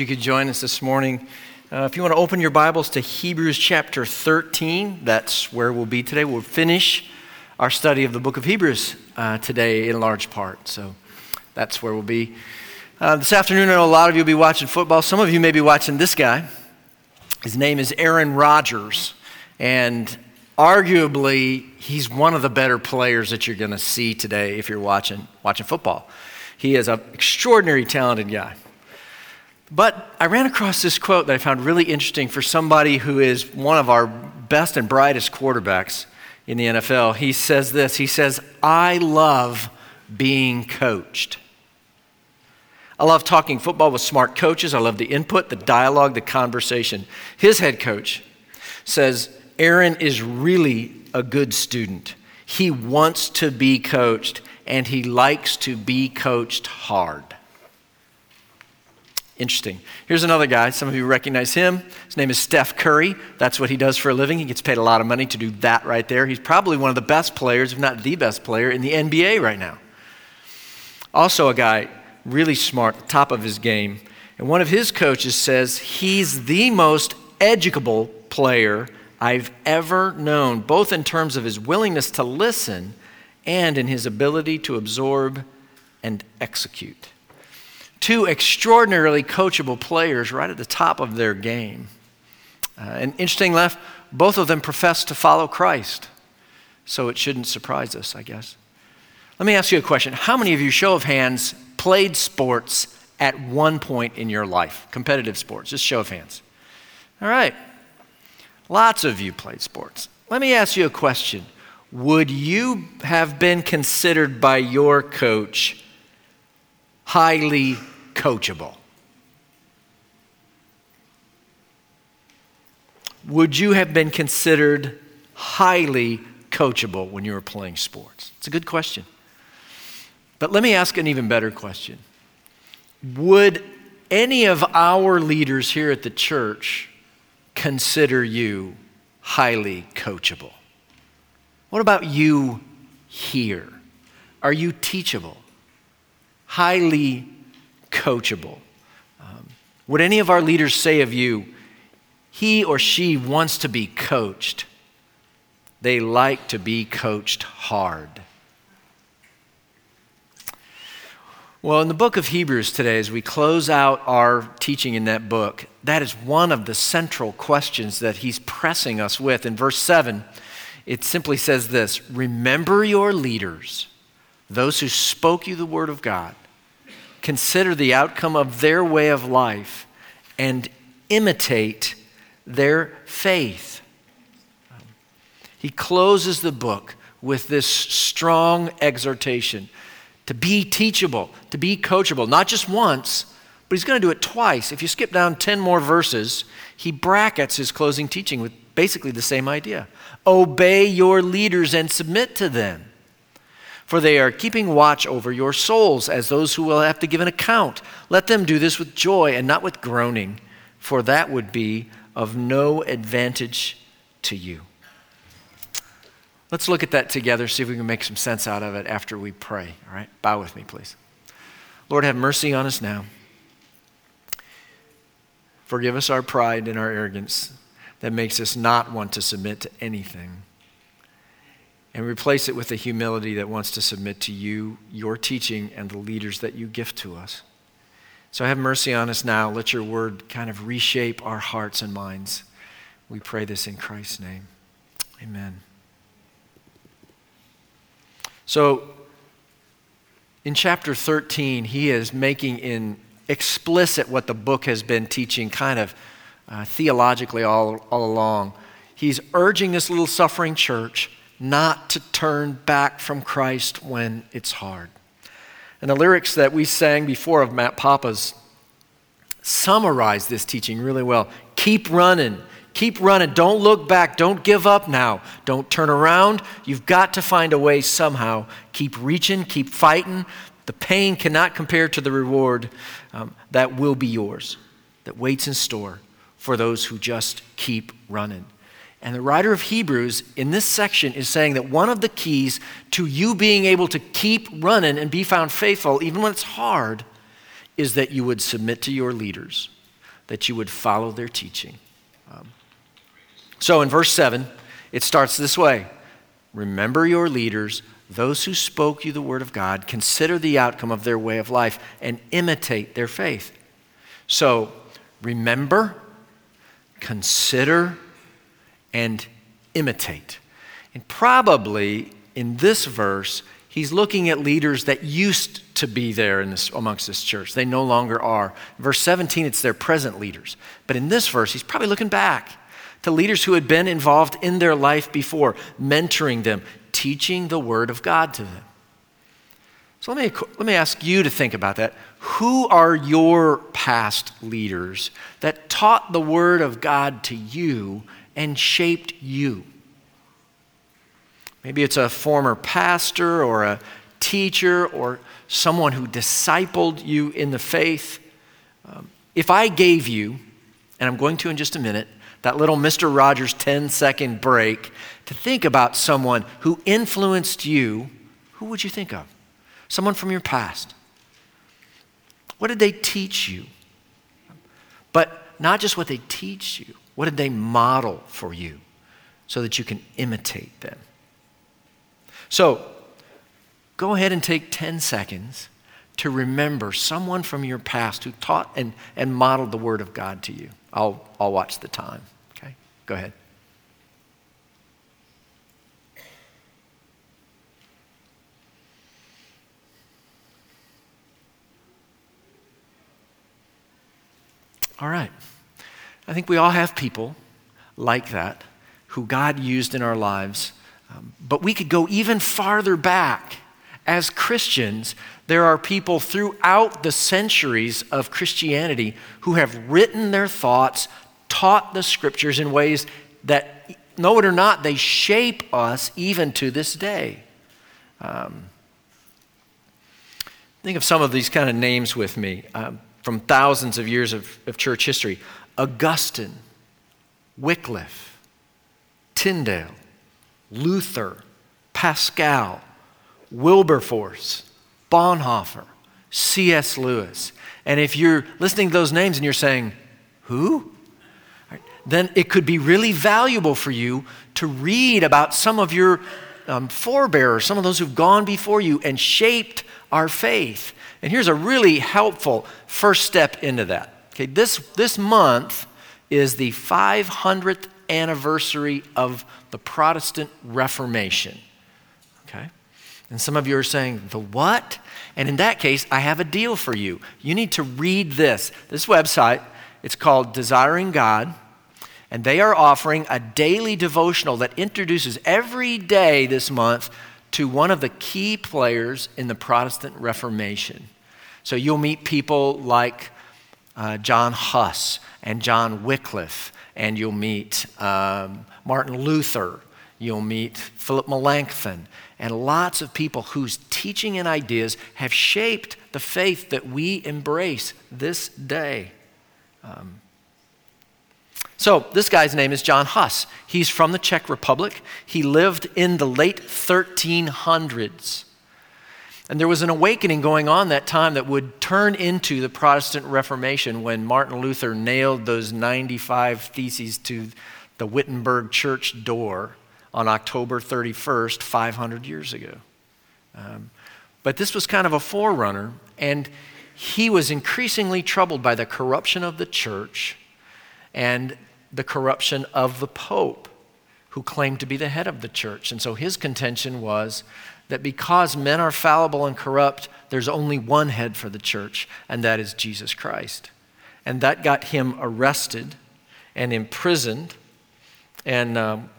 You could join us this morning. Uh, if you want to open your Bibles to Hebrews chapter 13, that's where we'll be today. We'll finish our study of the book of Hebrews uh, today in large part. So that's where we'll be. Uh, this afternoon, I know a lot of you will be watching football. Some of you may be watching this guy. His name is Aaron Rodgers. And arguably, he's one of the better players that you're going to see today if you're watching, watching football. He is an extraordinary talented guy. But I ran across this quote that I found really interesting for somebody who is one of our best and brightest quarterbacks in the NFL. He says this He says, I love being coached. I love talking football with smart coaches. I love the input, the dialogue, the conversation. His head coach says, Aaron is really a good student. He wants to be coached, and he likes to be coached hard. Interesting. Here's another guy. Some of you recognize him. His name is Steph Curry. That's what he does for a living. He gets paid a lot of money to do that right there. He's probably one of the best players, if not the best player, in the NBA right now. Also, a guy really smart, top of his game. And one of his coaches says he's the most educable player I've ever known, both in terms of his willingness to listen and in his ability to absorb and execute two extraordinarily coachable players right at the top of their game. Uh, and interesting enough, both of them profess to follow Christ. So it shouldn't surprise us, I guess. Let me ask you a question. How many of you, show of hands, played sports at one point in your life? Competitive sports, just show of hands. All right. Lots of you played sports. Let me ask you a question. Would you have been considered by your coach highly coachable? Would you have been considered highly coachable when you were playing sports? It's a good question. But let me ask an even better question. Would any of our leaders here at the church consider you highly coachable? What about you here? Are you teachable? Highly coachable. Um, would any of our leaders say of you, he or she wants to be coached? They like to be coached hard. Well, in the book of Hebrews today, as we close out our teaching in that book, that is one of the central questions that he's pressing us with. In verse 7, it simply says this Remember your leaders those who spoke you the word of God, consider the outcome of their way of life and imitate their faith. He closes the book with this strong exhortation to be teachable, to be coachable, not just once, but he's going to do it twice. If you skip down 10 more verses, he brackets his closing teaching with basically the same idea. Obey your leaders and submit to them for they are keeping watch over your souls as those who will have to give an account. Let them do this with joy and not with groaning, for that would be of no advantage to you. Let's look at that together, see if we can make some sense out of it after we pray. All right? Bow with me, please. Lord, have mercy on us now. Forgive us our pride and our arrogance that makes us not want to submit to anything and replace it with a humility that wants to submit to you, your teaching, and the leaders that you gift to us. So have mercy on us now. Let your word kind of reshape our hearts and minds. We pray this in Christ's name. Amen. So, in chapter 13, he is making in explicit what the book has been teaching kind of uh, theologically all, all along. He's urging this little suffering church not to turn back from Christ when it's hard. And the lyrics that we sang before of Matt Papa's summarize this teaching really well. Keep running. Keep running. Don't look back. Don't give up now. Don't turn around. You've got to find a way somehow. Keep reaching. Keep fighting. The pain cannot compare to the reward um, that will be yours, that waits in store for those who just keep running. And the writer of Hebrews in this section is saying that one of the keys to you being able to keep running and be found faithful, even when it's hard, is that you would submit to your leaders. that you would follow their teaching. Um, so in verse 7, it starts this way Remember your leaders, those who spoke you the word of God, consider the outcome of their way of life, and imitate their faith. So remember, consider, and imitate. And probably in this verse, he's looking at leaders that used to be there in this, amongst this church. They no longer are. Verse 17, it's their present leaders. But in this verse, he's probably looking back to leaders who had been involved in their life before, mentoring them, teaching the Word of God to them. So let me, let me ask you to think about that. Who are your past leaders that taught the Word of God to you and shaped you? Maybe it's a former pastor or a teacher or someone who discipled you in the faith. Um, if I gave you, and I'm going to in just a minute, that little Mr. Rogers 10 second break to think about someone who influenced you, who would you think of? Someone from your past. What did they teach you? But not just what they teach you, what did they model for you so that you can imitate them? So, go ahead and take 10 seconds to remember someone from your past who taught and, and modeled the Word of God to you. I'll, I'll watch the time. Okay? Go ahead. All right. I think we all have people like that who God used in our lives. Um, but we could go even farther back. As Christians, there are people throughout the centuries of Christianity who have written their thoughts, taught the scriptures in ways that, know it or not, they shape us even to this day. Um, think of some of these kind of names with me um, from thousands of years of, of church history Augustine, Wycliffe, Tyndale, Luther, Pascal, Wilberforce, Bonhoeffer, C.S. Lewis. And if you're listening to those names and you're saying, who? Then it could be really valuable for you to read about some of your um, forebears, some of those who've gone before you and shaped our faith. And here's a really helpful first step into that. Okay, this, this month is the 500th anniversary of the Protestant Reformation. Okay? And some of you are saying, the what? And in that case, I have a deal for you. You need to read this. This website, it's called Desiring God, and they are offering a daily devotional that introduces every day this month to one of the key players in the Protestant Reformation. So you'll meet people like uh, John Huss and John Wycliffe, and you'll meet um, Martin Luther, you'll meet Philip Melanchthon, and lots of people whose teaching and ideas have shaped the faith that we embrace this day. Um, so, this guy's name is John Huss. He's from the Czech Republic. He lived in the late 1300s. And there was an awakening going on that time that would turn into the Protestant Reformation when Martin Luther nailed those 95 theses to the Wittenberg church door on October 31st, 500 years ago. Um, but this was kind of a forerunner, and he was increasingly troubled by the corruption of the church and the corruption of the Pope, who claimed to be the head of the church. And so his contention was that because men are fallible and corrupt, there's only one head for the church, and that is Jesus Christ. And that got him arrested and imprisoned. And um,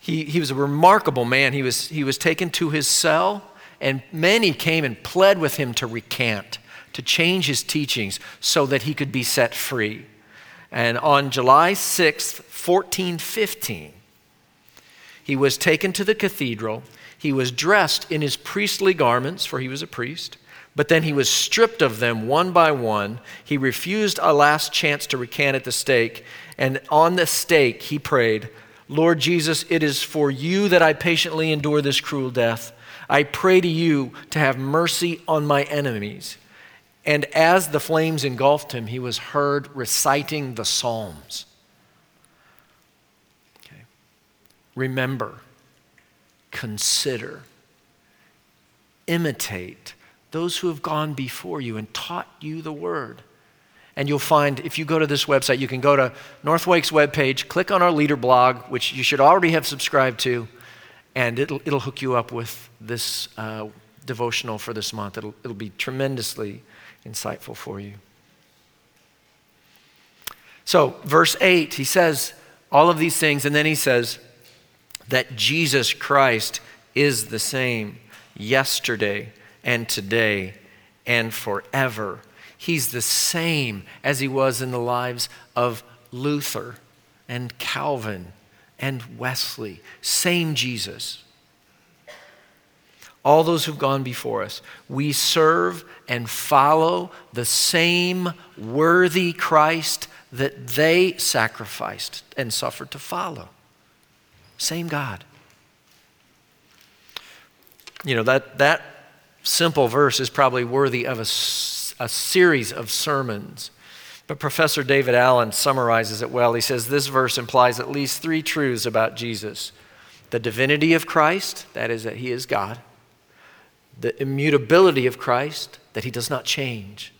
he, he was a remarkable man. He was, he was taken to his cell, and many came and pled with him to recant, to change his teachings so that he could be set free. And on July 6th, 1415, he was taken to the cathedral. He was dressed in his priestly garments, for he was a priest, but then he was stripped of them one by one. He refused a last chance to recant at the stake, and on the stake he prayed, Lord Jesus, it is for you that I patiently endure this cruel death. I pray to you to have mercy on my enemies. And as the flames engulfed him, he was heard reciting the Psalms. Okay. Remember, consider, imitate those who have gone before you and taught you the word. And you'll find, if you go to this website, you can go to Northwake's webpage, click on our leader blog, which you should already have subscribed to, and it'll, it'll hook you up with this uh, devotional for this month. It'll, it'll be tremendously insightful for you. So, verse 8, he says all of these things, and then he says that Jesus Christ is the same yesterday and today and forever. He's the same as he was in the lives of Luther and Calvin and Wesley. Same Jesus. All those who've gone before us. We serve and follow the same worthy Christ that they sacrificed and suffered to follow. Same God. You know, that, that simple verse is probably worthy of a, a series of sermons. But Professor David Allen summarizes it well. He says this verse implies at least three truths about Jesus the divinity of Christ, that is, that he is God, the immutability of Christ, that he does not change,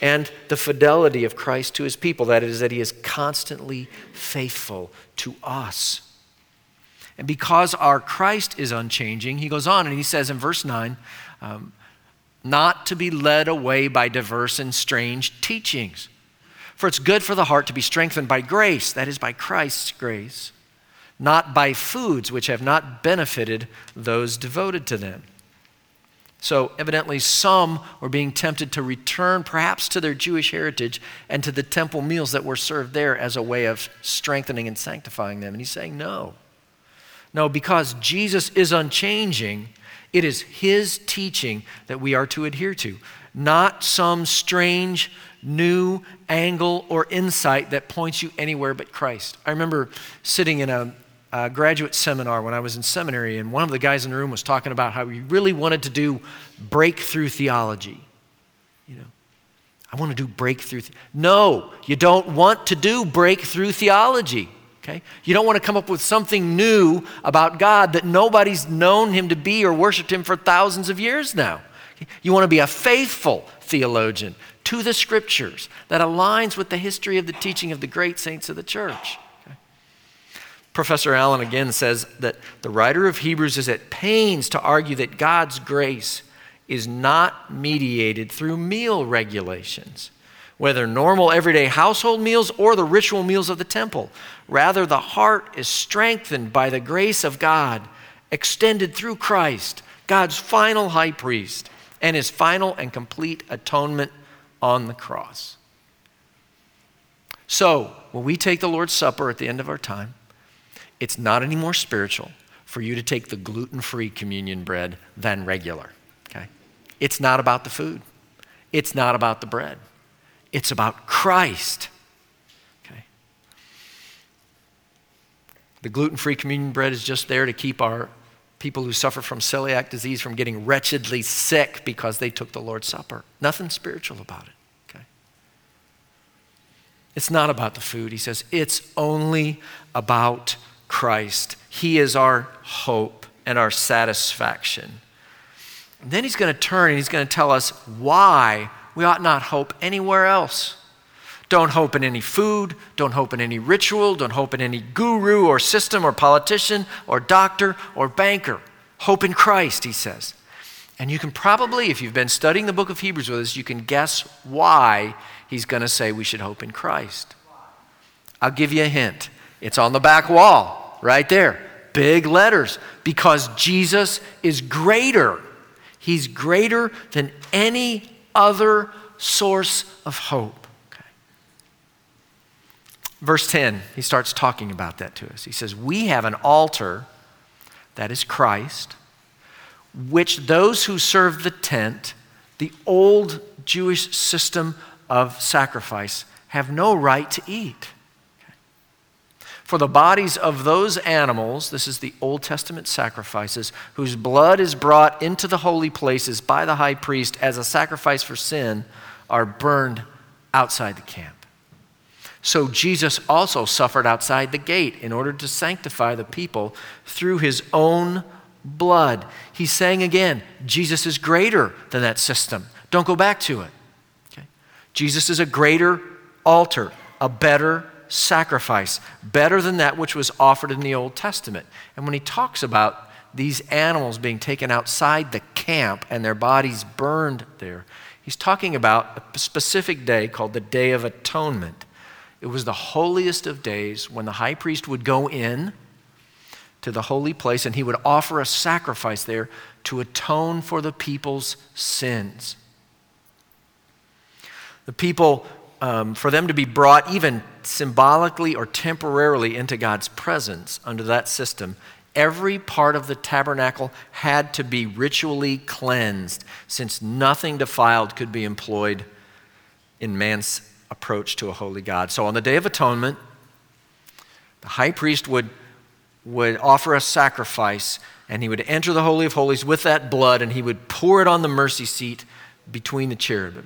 and the fidelity of Christ to his people, that is, that he is constantly faithful to us. And because our Christ is unchanging, he goes on and he says in verse 9, um, not to be led away by diverse and strange teachings. For it's good for the heart to be strengthened by grace, that is, by Christ's grace, not by foods which have not benefited those devoted to them. So, evidently, some were being tempted to return perhaps to their Jewish heritage and to the temple meals that were served there as a way of strengthening and sanctifying them. And he's saying, no. No, because Jesus is unchanging, it is his teaching that we are to adhere to, not some strange new angle or insight that points you anywhere but Christ. I remember sitting in a, graduate seminar when I was in seminary, and one of the guys in the room was talking about how he really wanted to do breakthrough theology. You know, I want to do breakthrough. No, you don't want to do breakthrough theology. Okay? You don't want to come up with something new about God that nobody's known him to be or worshiped him for thousands of years now. You want to be a faithful theologian to the scriptures that aligns with the history of the teaching of the great saints of the church. Professor Allen again says that the writer of Hebrews is at pains to argue that God's grace is not mediated through meal regulations whether normal everyday household meals or the ritual meals of the temple. Rather, the heart is strengthened by the grace of God extended through Christ, God's final high priest, and his final and complete atonement on the cross. So, when we take the Lord's Supper at the end of our time, it's not any more spiritual for you to take the gluten free communion bread than regular. Okay? It's not about the food, it's not about the bread. It's about Christ. The gluten free communion bread is just there to keep our people who suffer from celiac disease from getting wretchedly sick because they took the Lord's Supper. Nothing spiritual about it. Okay? It's not about the food. He says it's only about Christ. He is our hope and our satisfaction. And then he's going to turn and he's going to tell us why we ought not hope anywhere else. Don't hope in any food, don't hope in any ritual, don't hope in any guru or system or politician or doctor or banker. Hope in Christ, he says. And you can probably, if you've been studying the book of Hebrews with us, you can guess why he's going to say we should hope in Christ. I'll give you a hint. It's on the back wall, right there. Big letters. Because Jesus is greater. He's greater than any other source of hope. Verse 10, he starts talking about that to us. He says, We have an altar, that is Christ, which those who serve the tent, the old Jewish system of sacrifice, have no right to eat. For the bodies of those animals, this is the Old Testament sacrifices, whose blood is brought into the holy places by the high priest as a sacrifice for sin, are burned outside the camp. So Jesus also suffered outside the gate in order to sanctify the people through his own blood. He's saying again, Jesus is greater than that system. Don't go back to it. Okay? Jesus is a greater altar, a better sacrifice, better than that which was offered in the Old Testament. And when he talks about these animals being taken outside the camp and their bodies burned there, he's talking about a specific day called the Day of Atonement. It was the holiest of days when the high priest would go in to the holy place and he would offer a sacrifice there to atone for the people's sins. The people, um, for them to be brought even symbolically or temporarily into God's presence under that system, every part of the tabernacle had to be ritually cleansed, since nothing defiled could be employed in man's approach to a holy God. So on the Day of Atonement, the high priest would, would offer a sacrifice and he would enter the Holy of Holies with that blood and he would pour it on the mercy seat between the cherubim.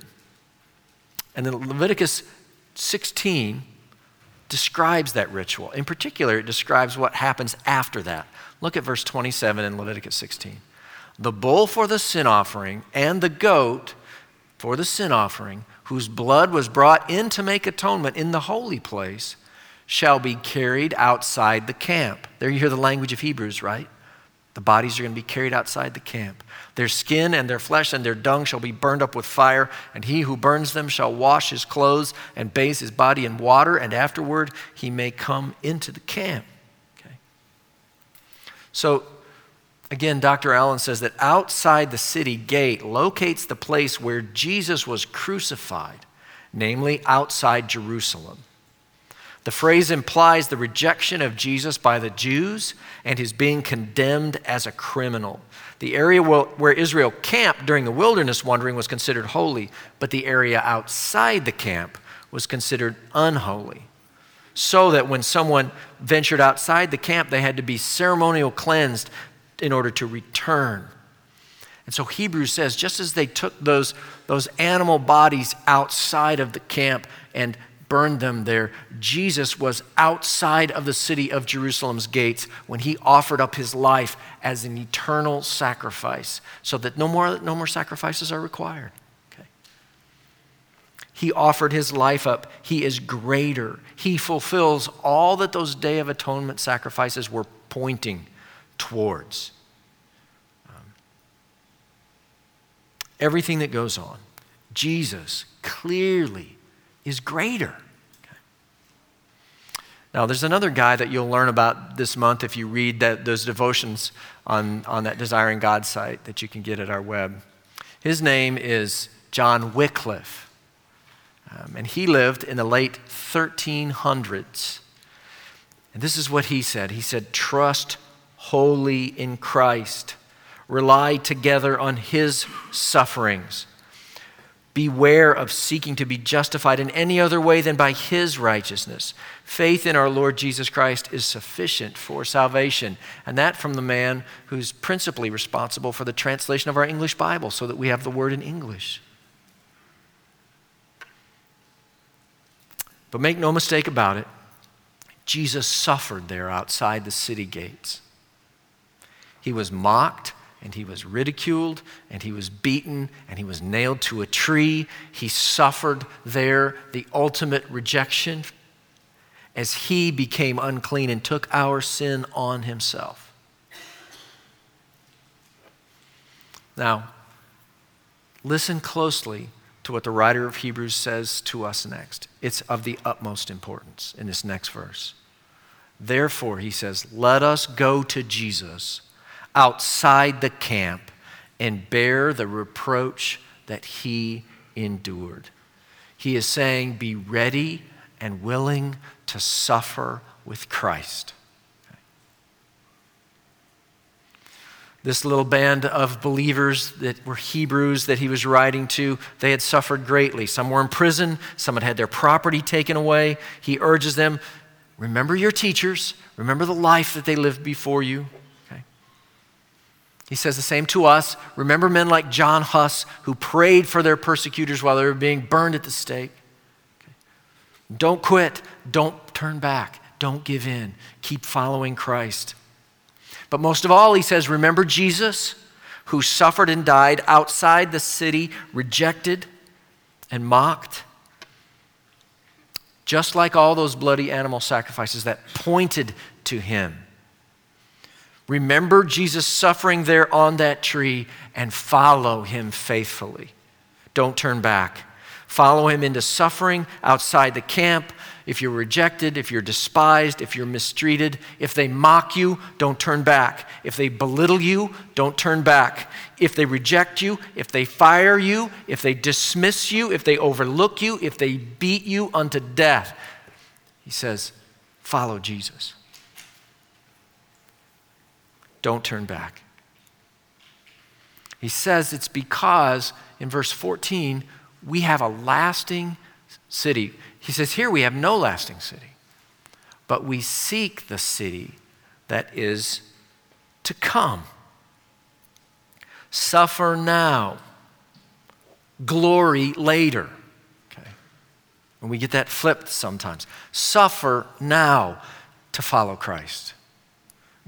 And then Leviticus 16 describes that ritual. In particular, it describes what happens after that. Look at verse 27 in Leviticus 16. The bull for the sin offering and the goat for the sin offering whose blood was brought in to make atonement in the holy place, shall be carried outside the camp. There you hear the language of Hebrews, right? The bodies are going to be carried outside the camp. Their skin and their flesh and their dung shall be burned up with fire, and he who burns them shall wash his clothes and bathe his body in water, and afterward he may come into the camp. Okay. So Again, Dr. Allen says that outside the city gate locates the place where Jesus was crucified, namely outside Jerusalem. The phrase implies the rejection of Jesus by the Jews and his being condemned as a criminal. The area where Israel camped during the wilderness wandering was considered holy, but the area outside the camp was considered unholy. So that when someone ventured outside the camp, they had to be ceremonial cleansed in order to return. And so Hebrews says just as they took those, those animal bodies outside of the camp and burned them there, Jesus was outside of the city of Jerusalem's gates when he offered up his life as an eternal sacrifice so that no more, no more sacrifices are required. Okay. He offered his life up. He is greater. He fulfills all that those Day of Atonement sacrifices were pointing towards. Um, everything that goes on, Jesus clearly is greater. Now, there's another guy that you'll learn about this month if you read that, those devotions on, on that Desiring God site that you can get at our web. His name is John Wycliffe, um, and he lived in the late 1300s. And this is what he said He said, Trust Wholly in Christ. Rely together on his sufferings. Beware of seeking to be justified in any other way than by his righteousness. Faith in our Lord Jesus Christ is sufficient for salvation. And that from the man who's principally responsible for the translation of our English Bible so that we have the word in English. But make no mistake about it, Jesus suffered there outside the city gates. He was mocked and he was ridiculed and he was beaten and he was nailed to a tree. He suffered there the ultimate rejection as he became unclean and took our sin on himself. Now, listen closely to what the writer of Hebrews says to us next. It's of the utmost importance in this next verse. Therefore, he says, let us go to Jesus outside the camp and bear the reproach that he endured. He is saying, Be ready and willing to suffer with Christ. This little band of believers that were Hebrews that he was writing to, they had suffered greatly. Some were in prison, some had had their property taken away. He urges them Remember your teachers. Remember the life that they lived before you. He says the same to us. Remember men like John Huss who prayed for their persecutors while they were being burned at the stake. Okay? Don't quit. Don't turn back. Don't give in. Keep following Christ. But most of all, he says, remember Jesus who suffered and died outside the city, rejected and mocked just like all those bloody animal sacrifices that pointed to him. Remember Jesus suffering there on that tree and follow him faithfully. Don't turn back. Follow him into suffering outside the camp, if you're rejected, if you're despised, if you're mistreated, if they mock you, don't turn back. If they belittle you, don't turn back. If they reject you, if they fire you, if they dismiss you, if they overlook you, if they beat you unto death, he says, follow Jesus. Don't turn back. He says it's because, in verse 14, we have a lasting city. He says, Here we have no lasting city, but we seek the city that is to come. Suffer now, glory later. Okay. And we get that flipped sometimes. Suffer now to follow Christ.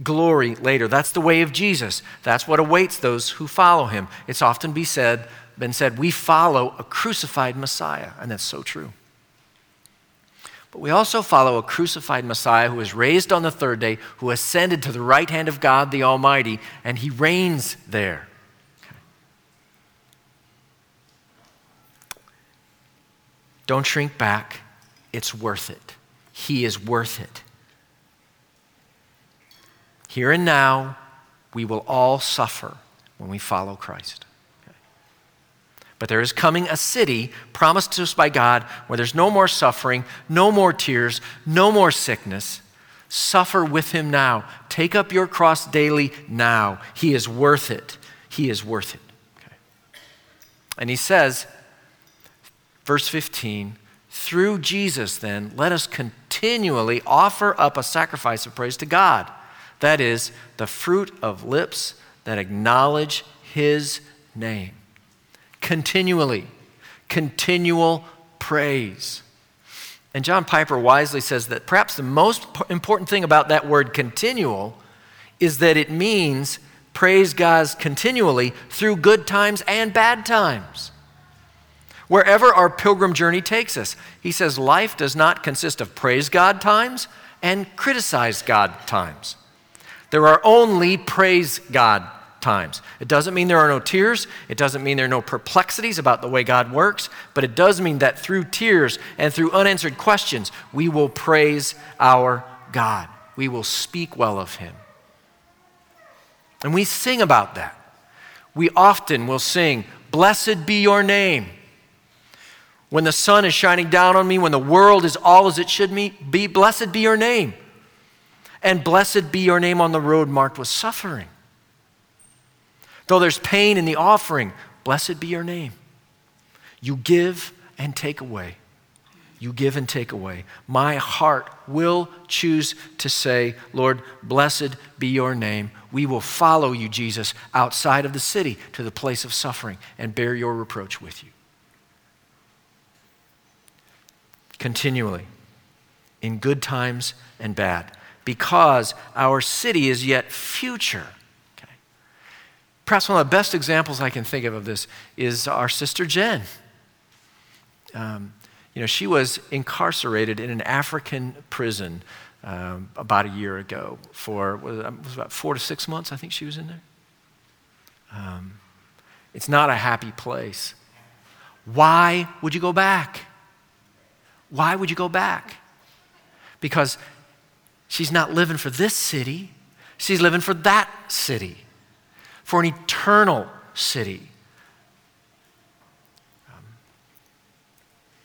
Glory later. That's the way of Jesus. That's what awaits those who follow him. It's often be said, been said, we follow a crucified Messiah, and that's so true. But we also follow a crucified Messiah who was raised on the third day, who ascended to the right hand of God the Almighty, and he reigns there. Don't shrink back. It's worth it. He is worth it. Here and now, we will all suffer when we follow Christ. But there is coming a city promised to us by God where there's no more suffering, no more tears, no more sickness. Suffer with him now. Take up your cross daily now. He is worth it. He is worth it. Okay. And he says, verse 15, through Jesus, then, let us continually offer up a sacrifice of praise to God. That is, the fruit of lips that acknowledge his name continually, continual praise. And John Piper wisely says that perhaps the most important thing about that word continual is that it means praise God continually through good times and bad times. Wherever our pilgrim journey takes us, he says life does not consist of praise God times and criticize God times. There are only praise God times. It doesn't mean there are no tears. It doesn't mean there are no perplexities about the way God works, but it does mean that through tears and through unanswered questions, we will praise our God. We will speak well of Him. And we sing about that. We often will sing, Blessed be your name. When the sun is shining down on me, when the world is all as it should be, be blessed be your name. And blessed be your name on the road marked with suffering. Though there's pain in the offering, blessed be your name. You give and take away. You give and take away. My heart will choose to say, Lord, blessed be your name. We will follow you, Jesus, outside of the city to the place of suffering and bear your reproach with you. Continually, in good times and bad, because our city is yet future Perhaps one of the best examples I can think of of this is our sister Jen. Um, you know, she was incarcerated in an African prison um, about a year ago for, was, it was about four to six months, I think she was in there. Um, it's not a happy place. Why would you go back? Why would you go back? Because she's not living for this city, she's living for that city for an eternal city. Um,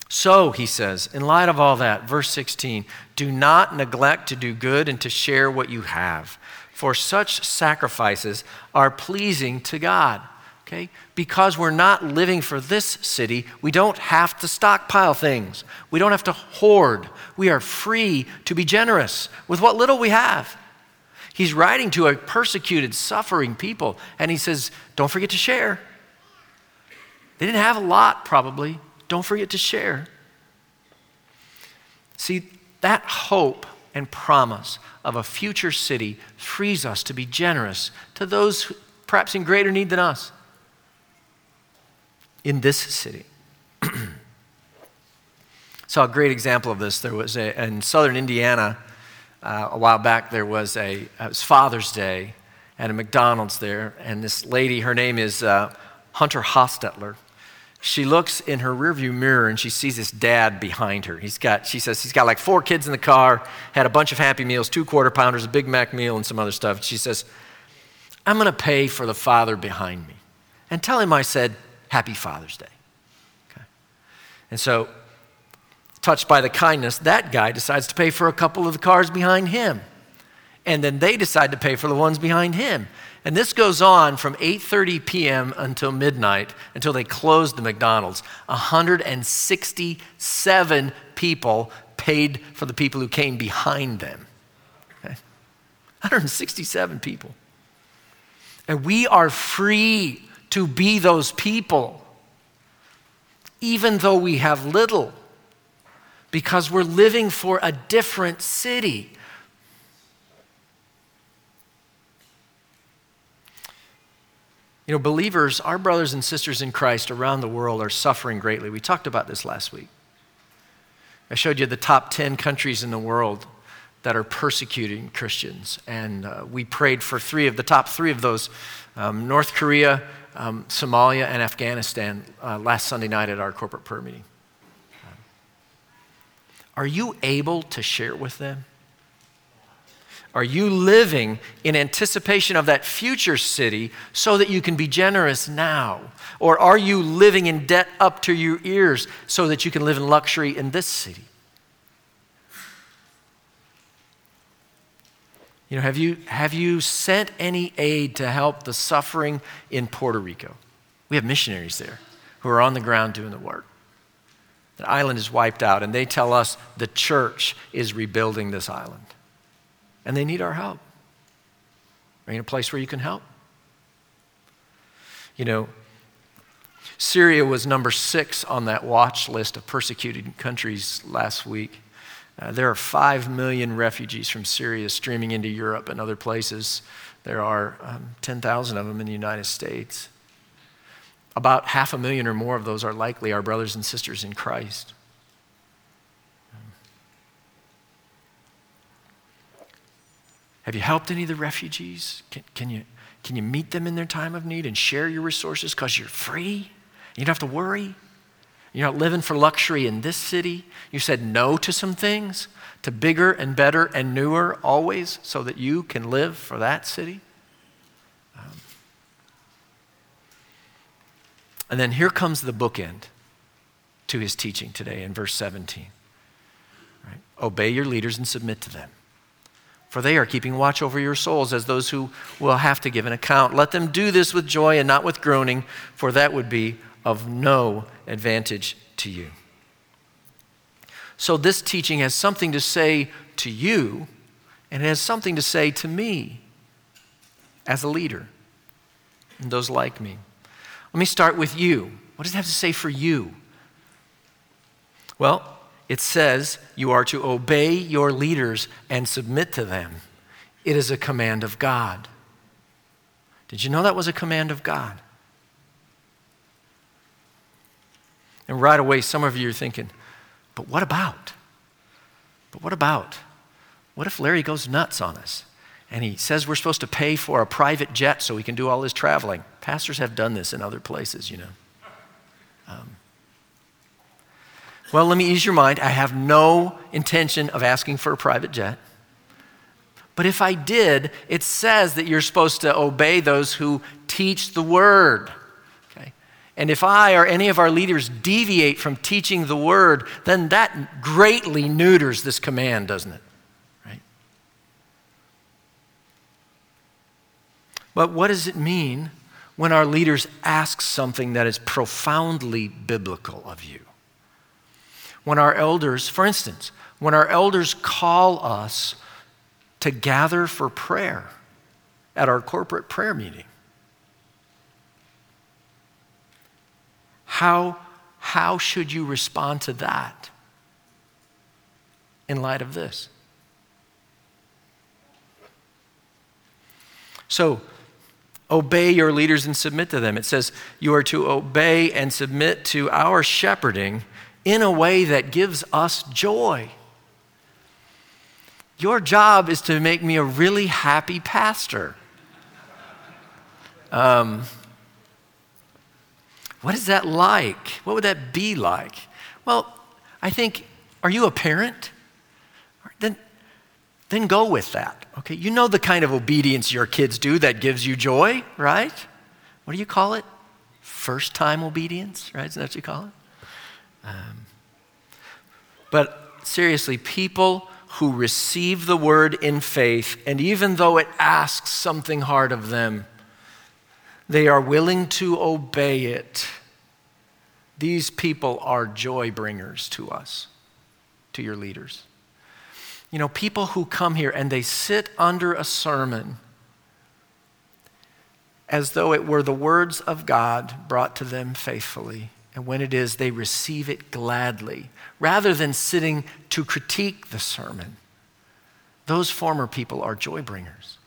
so, he says, in light of all that, verse 16, do not neglect to do good and to share what you have, for such sacrifices are pleasing to God. Okay? Because we're not living for this city, we don't have to stockpile things. We don't have to hoard. We are free to be generous with what little we have. He's writing to a persecuted, suffering people, and he says, Don't forget to share. They didn't have a lot, probably. Don't forget to share. See, that hope and promise of a future city frees us to be generous to those perhaps in greater need than us in this city. Saw a great example of this. There was a, in southern Indiana uh, a while back, there was a, it was Father's Day at a McDonald's there, and this lady, her name is uh, Hunter Hostetler she looks in her rearview mirror and she sees this dad behind her. He's got, she says, he's got like four kids in the car, had a bunch of Happy Meals, two quarter pounders, a Big Mac meal, and some other stuff. She says, I'm going to pay for the father behind me and tell him I said, Happy Father's Day. Okay. And so, touched by the kindness, that guy decides to pay for a couple of the cars behind him. And then they decide to pay for the ones behind him. And this goes on from 8:30 p.m. until midnight until they closed the McDonald's. 167 people paid for the people who came behind them. Okay? 167 people. And we are free to be those people even though we have little because we're living for a different city. You know, believers, our brothers and sisters in Christ around the world are suffering greatly. We talked about this last week. I showed you the top 10 countries in the world that are persecuting Christians. And uh, we prayed for three of the top three of those um, North Korea, um, Somalia, and Afghanistan uh, last Sunday night at our corporate prayer meeting. Are you able to share with them? Are you living in anticipation of that future city so that you can be generous now? Or are you living in debt up to your ears so that you can live in luxury in this city? You know, have you, have you sent any aid to help the suffering in Puerto Rico? We have missionaries there who are on the ground doing the work. The island is wiped out, and they tell us the church is rebuilding this island and they need our help. Are you in a place where you can help? You know, Syria was number six on that watch list of persecuted countries last week. Uh, there are five million refugees from Syria streaming into Europe and other places. There are um, 10,000 of them in the United States. About half a million or more of those are likely our brothers and sisters in Christ. Have you helped any of the refugees? Can, can, you, can you meet them in their time of need and share your resources because you're free? You don't have to worry. You're not living for luxury in this city. You said no to some things, to bigger and better and newer always, so that you can live for that city. And then here comes the bookend to his teaching today in verse 17. Right? Obey your leaders and submit to them for they are keeping watch over your souls as those who will have to give an account. Let them do this with joy and not with groaning, for that would be of no advantage to you. So, this teaching has something to say to you, and it has something to say to me as a leader and those like me. Let me start with you. What does it have to say for you? Well, it says you are to obey your leaders and submit to them. It is a command of God. Did you know that was a command of God? And right away, some of you are thinking, but what about? But what about? What if Larry goes nuts on us and he says we're supposed to pay for a private jet so he can do all his traveling? Pastors have done this in other places, you know. Um, well, let me ease your mind. I have no intention of asking for a private jet. But if I did, it says that you're supposed to obey those who teach the word. Okay? And if I or any of our leaders deviate from teaching the word, then that greatly neuters this command, doesn't it? Right? But what does it mean when our leaders ask something that is profoundly biblical of you? When our elders, for instance, when our elders call us to gather for prayer at our corporate prayer meeting, how, how should you respond to that in light of this? So, obey your leaders and submit to them. It says you are to obey and submit to our shepherding in a way that gives us joy. Your job is to make me a really happy pastor. Um, what is that like? What would that be like? Well, I think, are you a parent? Then, go with that. Okay, you know the kind of obedience your kids do that gives you joy, right? What do you call it? First time obedience, right? Isn't that what you call it? Um, but seriously, people who receive the word in faith, and even though it asks something hard of them, they are willing to obey it. These people are joy bringers to us, to your leaders. You know, people who come here and they sit under a sermon as though it were the words of God brought to them faithfully. And when it is, they receive it gladly rather than sitting to critique the sermon. Those former people are joy bringers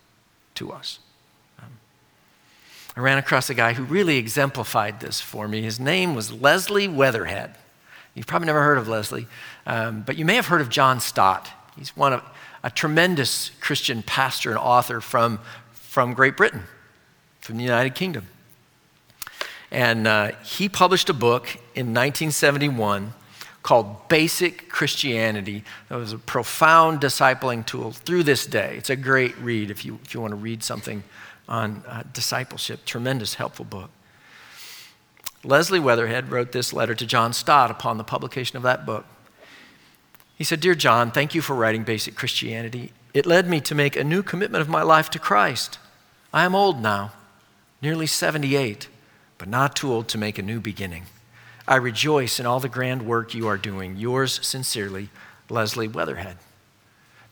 to us. Um, I ran across a guy who really exemplified this for me. His name was Leslie Weatherhead. You've probably never heard of Leslie, um, but you may have heard of John Stott. He's one of a tremendous Christian pastor and author from, from Great Britain, from the United Kingdom. And uh, he published a book in 1971 called Basic Christianity. It was a profound discipling tool through this day. It's a great read if you, if you want to read something on uh, discipleship. Tremendous, helpful book. Leslie Weatherhead wrote this letter to John Stott upon the publication of that book. He said, Dear John, thank you for writing Basic Christianity. It led me to make a new commitment of my life to Christ. I am old now, nearly 78, but not too old to make a new beginning. I rejoice in all the grand work you are doing. Yours sincerely, Leslie Weatherhead.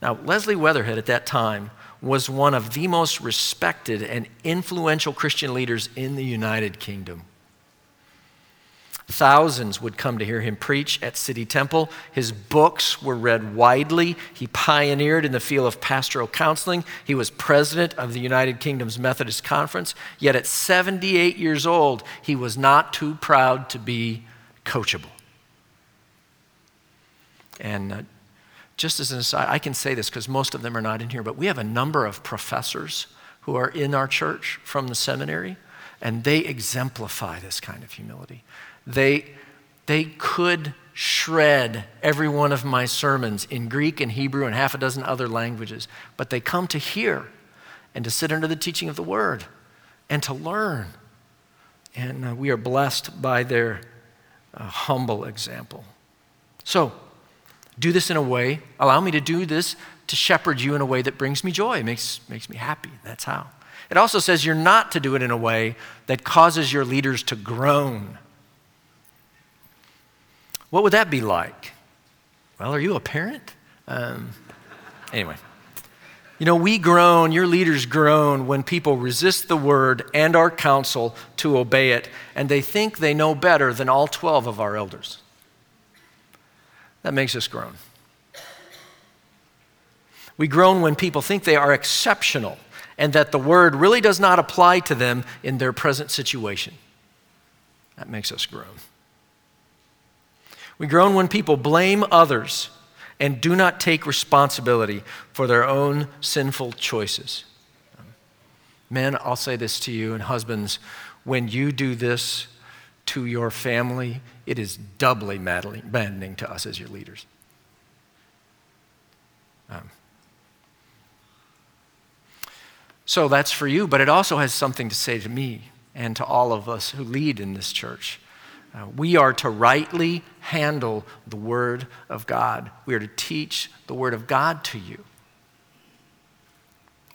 Now, Leslie Weatherhead at that time was one of the most respected and influential Christian leaders in the United Kingdom. Thousands would come to hear him preach at City Temple. His books were read widely. He pioneered in the field of pastoral counseling. He was president of the United Kingdom's Methodist Conference. Yet at 78 years old, he was not too proud to be coachable. And uh, just as an aside, I can say this because most of them are not in here, but we have a number of professors who are in our church from the seminary, and they exemplify this kind of humility. They, they could shred every one of my sermons in Greek and Hebrew and half a dozen other languages, but they come to hear and to sit under the teaching of the word and to learn. And uh, we are blessed by their uh, humble example. So, do this in a way, allow me to do this to shepherd you in a way that brings me joy, makes, makes me happy. That's how. It also says you're not to do it in a way that causes your leaders to groan what would that be like? Well, are you a parent? Um, anyway. You know, we groan, your leaders groan when people resist the word and our counsel to obey it, and they think they know better than all 12 of our elders. That makes us groan. We groan when people think they are exceptional and that the word really does not apply to them in their present situation. That makes us groan. We groan when people blame others and do not take responsibility for their own sinful choices. Men, I'll say this to you, and husbands, when you do this to your family, it is doubly maddening to us as your leaders. Um, so that's for you, but it also has something to say to me and to all of us who lead in this church. Uh, we are to rightly handle the Word of God. We are to teach the Word of God to you.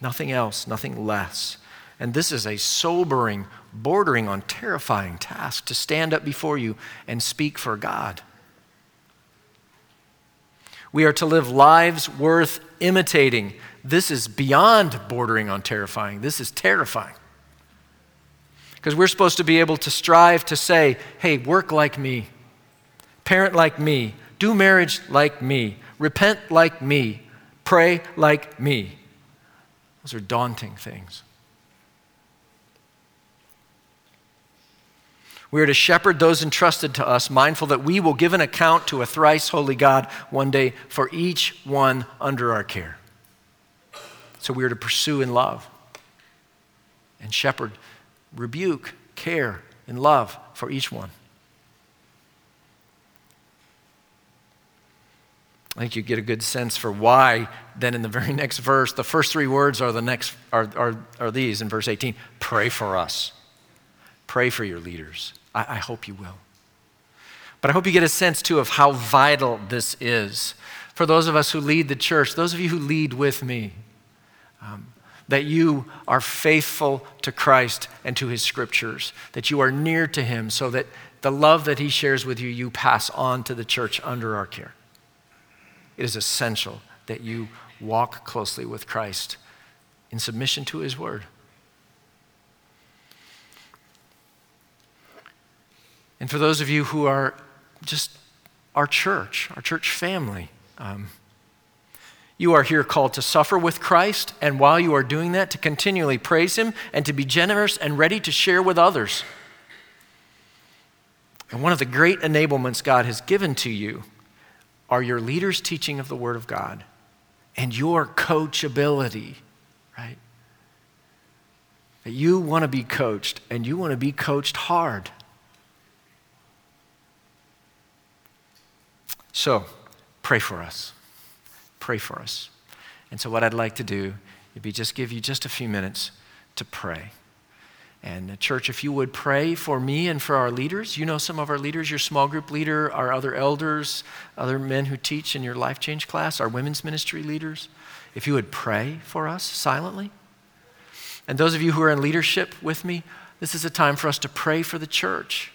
Nothing else, nothing less. And this is a sobering, bordering on terrifying task to stand up before you and speak for God. We are to live lives worth imitating. This is beyond bordering on terrifying. This is terrifying. Because we're supposed to be able to strive to say, hey, work like me, parent like me, do marriage like me, repent like me, pray like me. Those are daunting things. We are to shepherd those entrusted to us, mindful that we will give an account to a thrice holy God one day for each one under our care. So we are to pursue in love and shepherd, rebuke, care, and love for each one. I think you get a good sense for why then in the very next verse, the first three words are the next are, are, are these in verse 18. Pray for us. Pray for your leaders. I, I hope you will. But I hope you get a sense too of how vital this is for those of us who lead the church, those of you who lead with me, um, that you are faithful to Christ and to his scriptures, that you are near to him so that the love that he shares with you, you pass on to the church under our care. It is essential that you walk closely with Christ in submission to his word. And for those of you who are just our church, our church family, um, you are here called to suffer with Christ, and while you are doing that, to continually praise Him and to be generous and ready to share with others. And one of the great enablements God has given to you are your leaders' teaching of the Word of God and your coachability, right? That you want to be coached and you want to be coached hard. So, pray for us. Pray for us. And so, what I'd like to do would be just give you just a few minutes to pray. And, uh, church, if you would pray for me and for our leaders, you know some of our leaders, your small group leader, our other elders, other men who teach in your life change class, our women's ministry leaders. If you would pray for us silently. And those of you who are in leadership with me, this is a time for us to pray for the church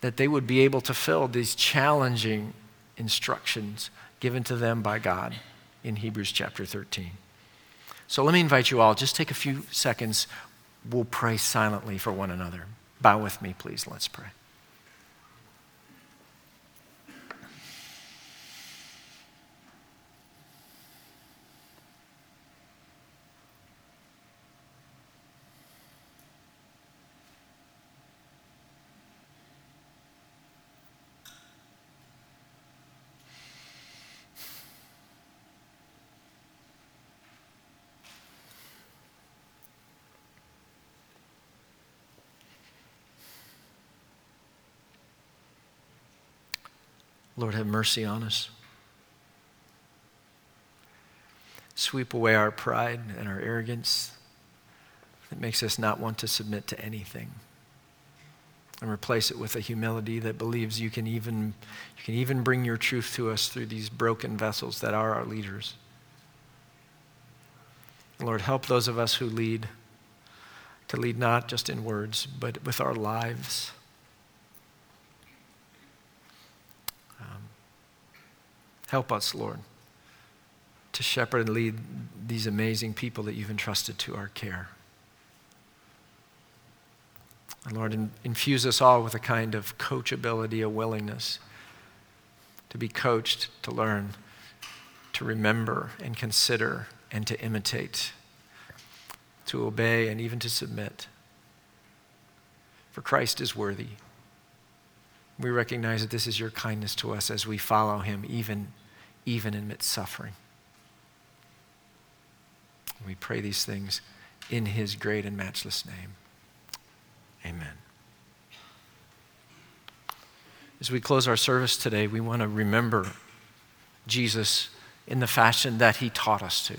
that they would be able to fill these challenging instructions given to them by God in Hebrews chapter 13. So let me invite you all, just take a few seconds. We'll pray silently for one another. Bow with me, please. Let's pray. Lord, have mercy on us. Sweep away our pride and our arrogance that makes us not want to submit to anything. And replace it with a humility that believes you can even, you can even bring your truth to us through these broken vessels that are our leaders. Lord, help those of us who lead to lead not just in words, but with our lives. Help us, Lord, to shepherd and lead these amazing people that you've entrusted to our care. And Lord, in, infuse us all with a kind of coachability, a willingness to be coached, to learn, to remember and consider and to imitate, to obey and even to submit. For Christ is worthy. We recognize that this is your kindness to us as we follow him, even, even amidst suffering. We pray these things in his great and matchless name. Amen. As we close our service today, we want to remember Jesus in the fashion that he taught us to.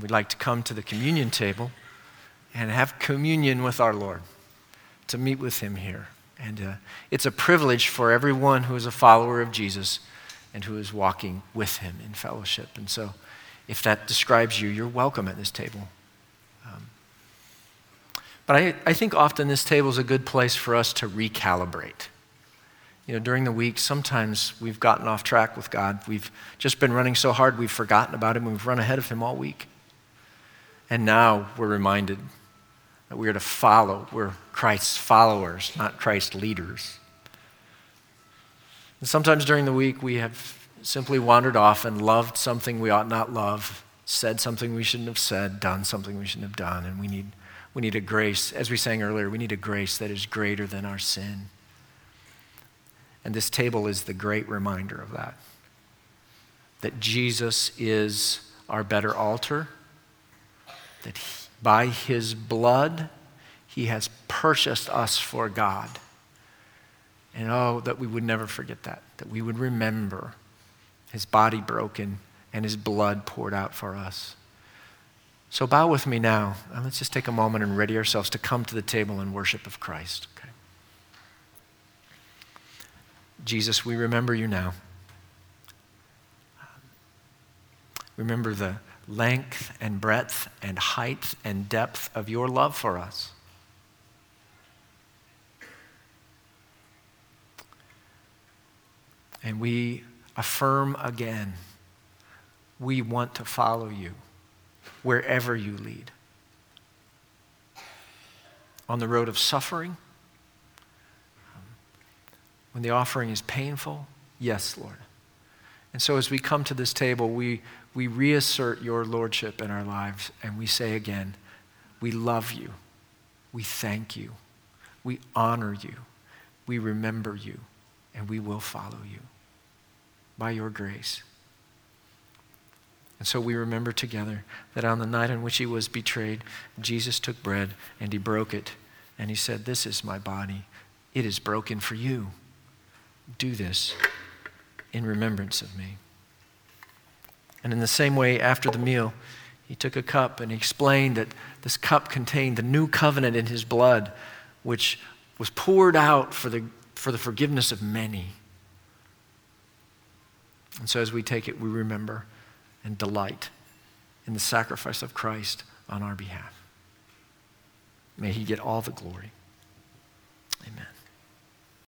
We'd like to come to the communion table and have communion with our Lord, to meet with him here. And uh, it's a privilege for everyone who is a follower of Jesus and who is walking with him in fellowship. And so, if that describes you, you're welcome at this table. Um, but I, I think often this table is a good place for us to recalibrate. You know, during the week, sometimes we've gotten off track with God. We've just been running so hard, we've forgotten about Him, we've run ahead of Him all week. And now we're reminded that we are to follow. We're Christ's followers, not Christ's leaders. And sometimes during the week, we have simply wandered off and loved something we ought not love, said something we shouldn't have said, done something we shouldn't have done. And we need, we need a grace, as we sang earlier, we need a grace that is greater than our sin. And this table is the great reminder of that. That Jesus is our better altar, that by his blood, he has purchased us for God. And oh, that we would never forget that, that we would remember his body broken and his blood poured out for us. So bow with me now, and let's just take a moment and ready ourselves to come to the table in worship of Christ. Okay? Jesus, we remember you now. Remember the length and breadth and height and depth of your love for us. And we affirm again we want to follow you wherever you lead. On the road of suffering, when the offering is painful, yes, Lord. And so as we come to this table, we, we reassert your lordship in our lives and we say again, we love you, we thank you, we honor you, we remember you, and we will follow you by your grace. And so we remember together that on the night on which he was betrayed, Jesus took bread and he broke it. And he said, This is my body. It is broken for you. Do this in remembrance of me. And in the same way, after the meal, he took a cup and he explained that this cup contained the new covenant in his blood, which was poured out for the, for the forgiveness of many. And so as we take it, we remember and delight in the sacrifice of Christ on our behalf. May he get all the glory.